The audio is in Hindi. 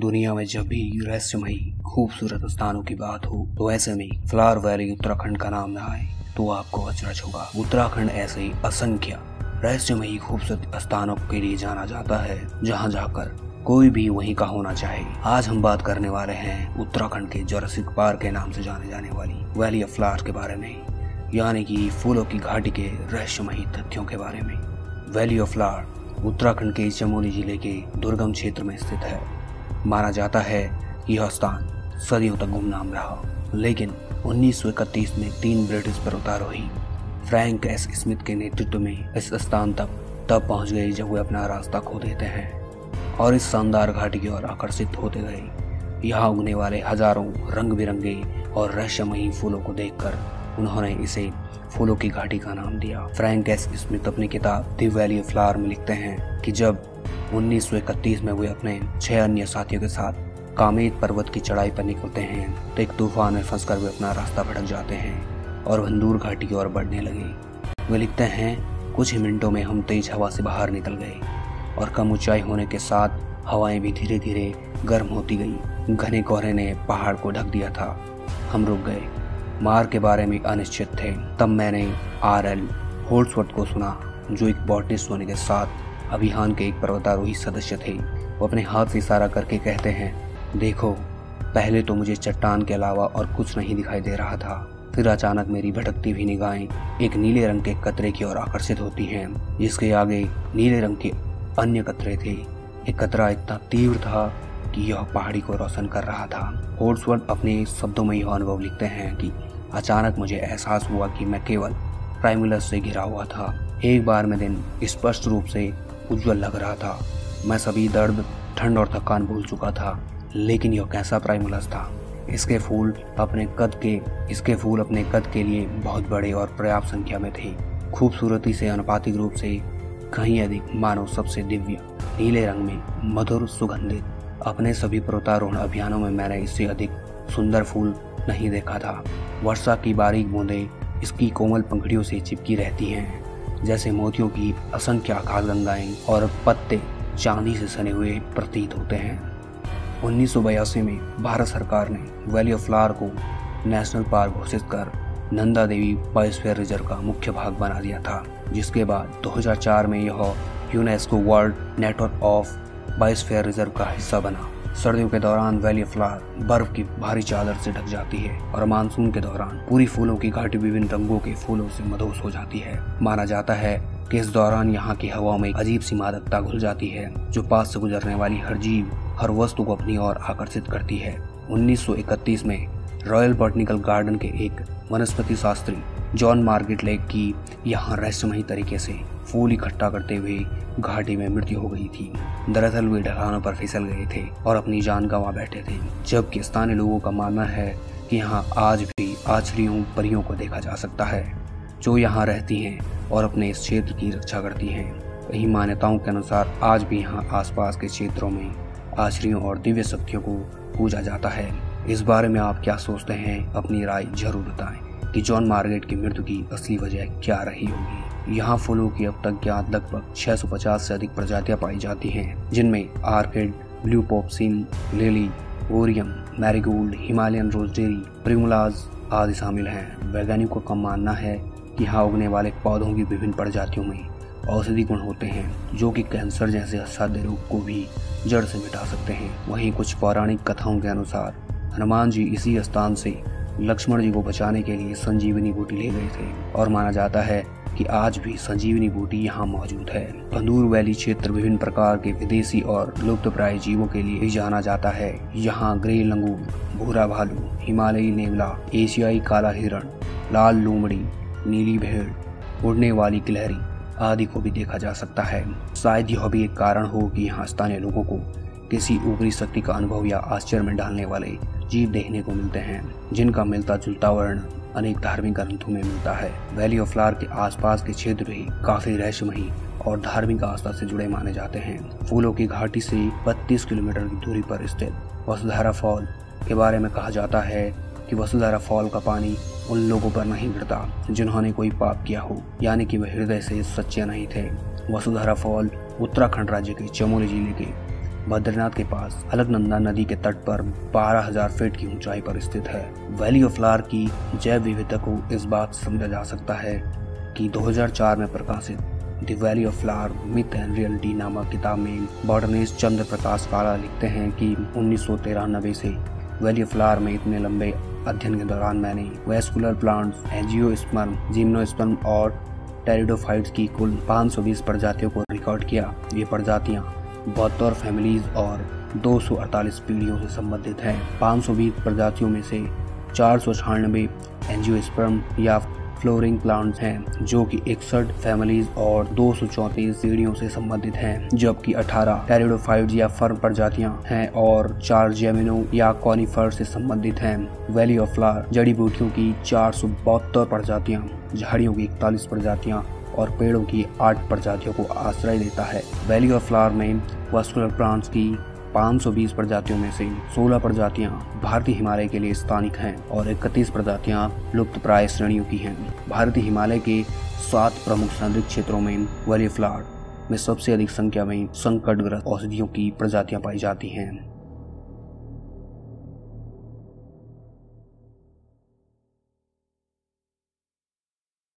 दुनिया में जब भी रहस्यमयी, खूबसूरत स्थानों की बात हो तो ऐसे में फ्लावर वैली उत्तराखंड का नाम न आए तो आपको अचरज होगा उत्तराखंड ऐसे ही असंख्य, रहस्यमयी, खूबसूरत स्थानों के लिए जाना जाता है, जहाँ जाकर कोई भी वहीं का होना चाहे। आज हम बात करने वाले हैं उत्तराखंड के जोरसिक पार्क के नाम से जाने जाने वाली वैली ऑफ़ फ्लावर्स के बारे में, यानी कि फूलों की घाटी के रहस्यमयी तथ्यों के बारे में। वैली ऑफ़ फ्लावर उत्तराखंड के चमोली ज़िले के दुर्गम क्षेत्र में स्थित है। माना जाता है यह स्थान सदियों तक गुमनाम रहा। लेकिन 1931 में तीन ब्रिटिश पर्वतारोही फ्रैंक एस. स्मिथ के नेतृत्व में इस स्थान तक, तब पहुँच गए जब वे अपना रास्ता खो देते हैं और इस शानदार घाटी की ओर आकर्षित होते गए। यहाँ उगने वाले हज़ारों रंग बिरंगे और रहस्यमयी फूलों को देखकर उन्होंने इसे फूलों की घाटी का नाम दिया। Frank S. स्मिथ अपनी किताब दी वैली ऑफ़ फ्लावर में लिखते हैं कि जब 1931 में वे अपने छह अन्य साथियों के साथ कामेत पर्वत की चढ़ाई पर निकलते हैं। तो एक तूफ़ान में फंसकर वे अपना रास्ता भटक जाते हैं और वंदूर घाटी की ओर बढ़ने लगे। वे लिखते हैं, कुछ ही मिनटों में हम तेज हवा से बाहर निकल गए और कम ऊंचाई होने के साथ हवाएँ भी धीरे धीरे गर्म होती गई। घने कोहरे ने पहाड़ को ढक दिया था। हम रुक गए। मार के बारे में अनिश्चित थे। तब मैंने आर एल होल्सवर्थ को सुना, जो एक बॉटनिस्ट होने के साथ अभियान के एक पर्वतारोही सदस्य थे। वो अपने हाथ से इशारा करके कहते हैं, देखो, पहले तो मुझे चट्टान के अलावा और कुछ नहीं दिखाई दे रहा था। फिर अचानक मेरी भटकती हुई निगाहें एक नीले रंग के कतरे की ओर आकर्षित होती हैं, जिसके आगे नीले रंग के अन्य कतरे थे। एक कतरा इतना तीव्र था कि यह पहाड़ी को रोशन कर रहा था। होर्सवर्ड अपने शब्दों में यह अनुभव लिखते हैं कि अचानक मुझे एहसास हुआ कि मैं केवल प्राइमुलस से घिरा हुआ था। एक बार में दिन स्पष्ट रूप से उज्जवल लग रहा था। मैं सभी दर्द, ठंड और थकान भूल चुका था, लेकिन यह कैसा प्राइमुलस था? इसके फूल अपने कद के, इसके फूल अपने कद के लिए बहुत बड़े और पर्याप्त संख्या में थे। खूबसूरती से, अनुपातिक रूप से, कहीं अधिक मानो सबसे दिव्य, नीले रंग में मधुर सुगंधित। अपने सभी पर्वतारोहण अभियानों में मैंने इससे अधिक सुंदर फूल नहीं देखा था। वर्षा की बारीक बूंदें, इसकी कोमल पंखड़ियों से चिपकी रहती हैं। जैसे मोतियों की असंख्य आकाश गंगाएँ और पत्ते चांदी से सने हुए प्रतीत होते हैं। उन्नीस सौ बयासी में भारत सरकार ने वैली ऑफ़ फ्लावर को नेशनल पार्क घोषित कर नंदा देवी बायोस्फीयर रिज़र्व का मुख्य भाग बना दिया था, जिसके बाद 2004 में यह UNESCO world network of biosphere reserve का हिस्सा बना। सर्दियों के दौरान वैली फ्लावर बर्फ़ की भारी चादर से ढक जाती है और मानसून के दौरान पूरी फूलों की घाटी विभिन्न रंगों के फूलों से मधोस हो जाती है। माना जाता है कि इस दौरान यहाँ की हवा में अजीब सी मादकता घुल जाती है, जो पास से गुजरने वाली हर जीव, हर वस्तु को अपनी ओर आकर्षित करती है। 1931 में रॉयल बॉटनिकल गार्डन के एक वनस्पति शास्त्री जॉन मार्गेट लेक की यहाँ रहस्यमयी तरीके से फूल इकट्ठा करते हुए घाटी में मृत्यु हो गई थी। दरअसल वे ढलानों पर फिसल गए थे और अपनी जान गंवा बैठे थे, जबकि स्थानीय लोगों का मानना है कि यहाँ आज भी आचरियों परियों को देखा जा सकता है, जो यहाँ रहती हैं और अपने इस क्षेत्र की रक्षा करती हैं। कई मान्यताओं के अनुसार आज भी यहाँ आसपास के क्षेत्रों में आश्रियों और दिव्य शक्तियों को पूजा जाता है। इस बारे में आप क्या सोचते हैं, अपनी राय ज़रूर बताएँ कि जॉन मार्गेट की मृत्यु की असली वजह क्या रही होगी। यहाँ फूलों की अब तक ज्ञात लगभग 650 से अधिक प्रजातियाँ पाई जाती हैं, जिनमें आर्किड ब्लू पॉपसिन लिली, ओरियम, मैरीगोल्ड, हिमालयन रोजडेरी प्रिमुलाज आदि शामिल हैं। वैज्ञानिकों का मानना है कि यहाँ उगने वाले पौधों की विभिन्न प्रजातियों में औषधि गुण होते हैं, जो कि कैंसर जैसे असाध्य रोग को भी जड़ से मिटा सकते हैं। वहीं कुछ पौराणिक कथाओं के अनुसार, हनुमान जी इसी स्थान से लक्ष्मण जी को बचाने के लिए संजीवनी बूटी ले गए थे, और माना जाता है कि आज भी संजीवनी बूटी यहाँ मौजूद है। बंदूर वैली क्षेत्र विभिन्न प्रकार के विदेशी और लुप्त प्राय जीवों के लिए भी जाना जाता है। यहाँ ग्रे लंगूर, भूरा भालू, हिमालयी नेवला, एशियाई काला हिरण, लाल लूमड़ी, नीली भेड़, उड़ने वाली गिलहरी आदि को भी देखा जा सकता है। शायद यह भी एक कारण हो कि यहाँ स्थानीय लोगों को किसी ऊपरी शक्ति का अनुभव या आश्चर्य में डालने वाले जीव देखने को मिलते हैं, जिनका मिलता जुलता वर्ण अनेक धार्मिक ग्रंथों में मिलता है। वैली ऑफ़ फ्लावर के आसपास के क्षेत्र भी काफ़ी रहस्यमयी और धार्मिक आस्था से जुड़े माने जाते हैं। फूलों की घाटी से 32 किलोमीटर की दूरी पर स्थित वसुधारा फॉल के बारे में कहा जाता है कि वसुधारा फॉल का पानी उन लोगों पर नहीं गिरता, जिन्होंने कोई पाप किया हो, यानी कि वह हृदय से सच्चे नहीं थे। वसुधारा फॉल उत्तराखंड राज्य के चमोली ज़िले के बद्रीनाथ के पास अलकनंदा नदी के तट पर 12,000 फीट की ऊंचाई पर स्थित है। वैली ऑफ़ फ्लावर की जैव विविधता को इस बात समझा जा सकता है कि 2004 में प्रकाशित the Valley of Flower myth and reality नामक किताब में बॉटनिस्ट चंद्र प्रकाश काला लिखते हैं कि उन्नीस से वैली ऑफ़ फ्लावर में इतने लंबे अध्ययन के दौरान मैंने वेस्कुलर प्लांट्स एंजियोस्पर्म जिम्नोस्पर्म और टेरिडोफाइट्स की कुल 520 प्रजातियों को रिकॉर्ड किया। ये प्रजातियाँ बहत्तर फैमिलीज़ और दो सौ अड़तालीस पीढ़ियों से संबंधित हैं। 520 प्रजातियों में से चार सौ छियानबे एंजियोस्पर्म या फ्लोरिंग प्लांट्स हैं, जो कि इकसठ फैमिलीज़ और दो सौ चौंतीस सीढ़ियों से संबंधित हैं, जबकि 18 टेरिडोफाइट्स या फर्म प्रजातियाँ हैं और चार जेमिनो या कॉनिफर से संबंधित हैं। वैली ऑफ़ फ्लावर, जड़ी बूटियों की चार सौ बहत्तर प्रजातियाँ, झाड़ियों की इकतालीस प्रजातियाँ और पेड़ों की आठ प्रजातियों को आश्रय देता है। वैली ऑफ़ फ्लावर में वस्कुलर प्लांट्स की 520 प्रजातियों में से 16 प्रजातियाँ भारतीय हिमालय के लिए स्थानिक हैं और 31 प्रजातियाँ लुप्त प्राय श्रेणियों की हैं। भारतीय हिमालय के सात प्रमुख समुद्री क्षेत्रों में वैली फ्लावर में सबसे अधिक संख्या में संकटग्रस्त औषधियों की प्रजातियाँ पाई जाती हैं।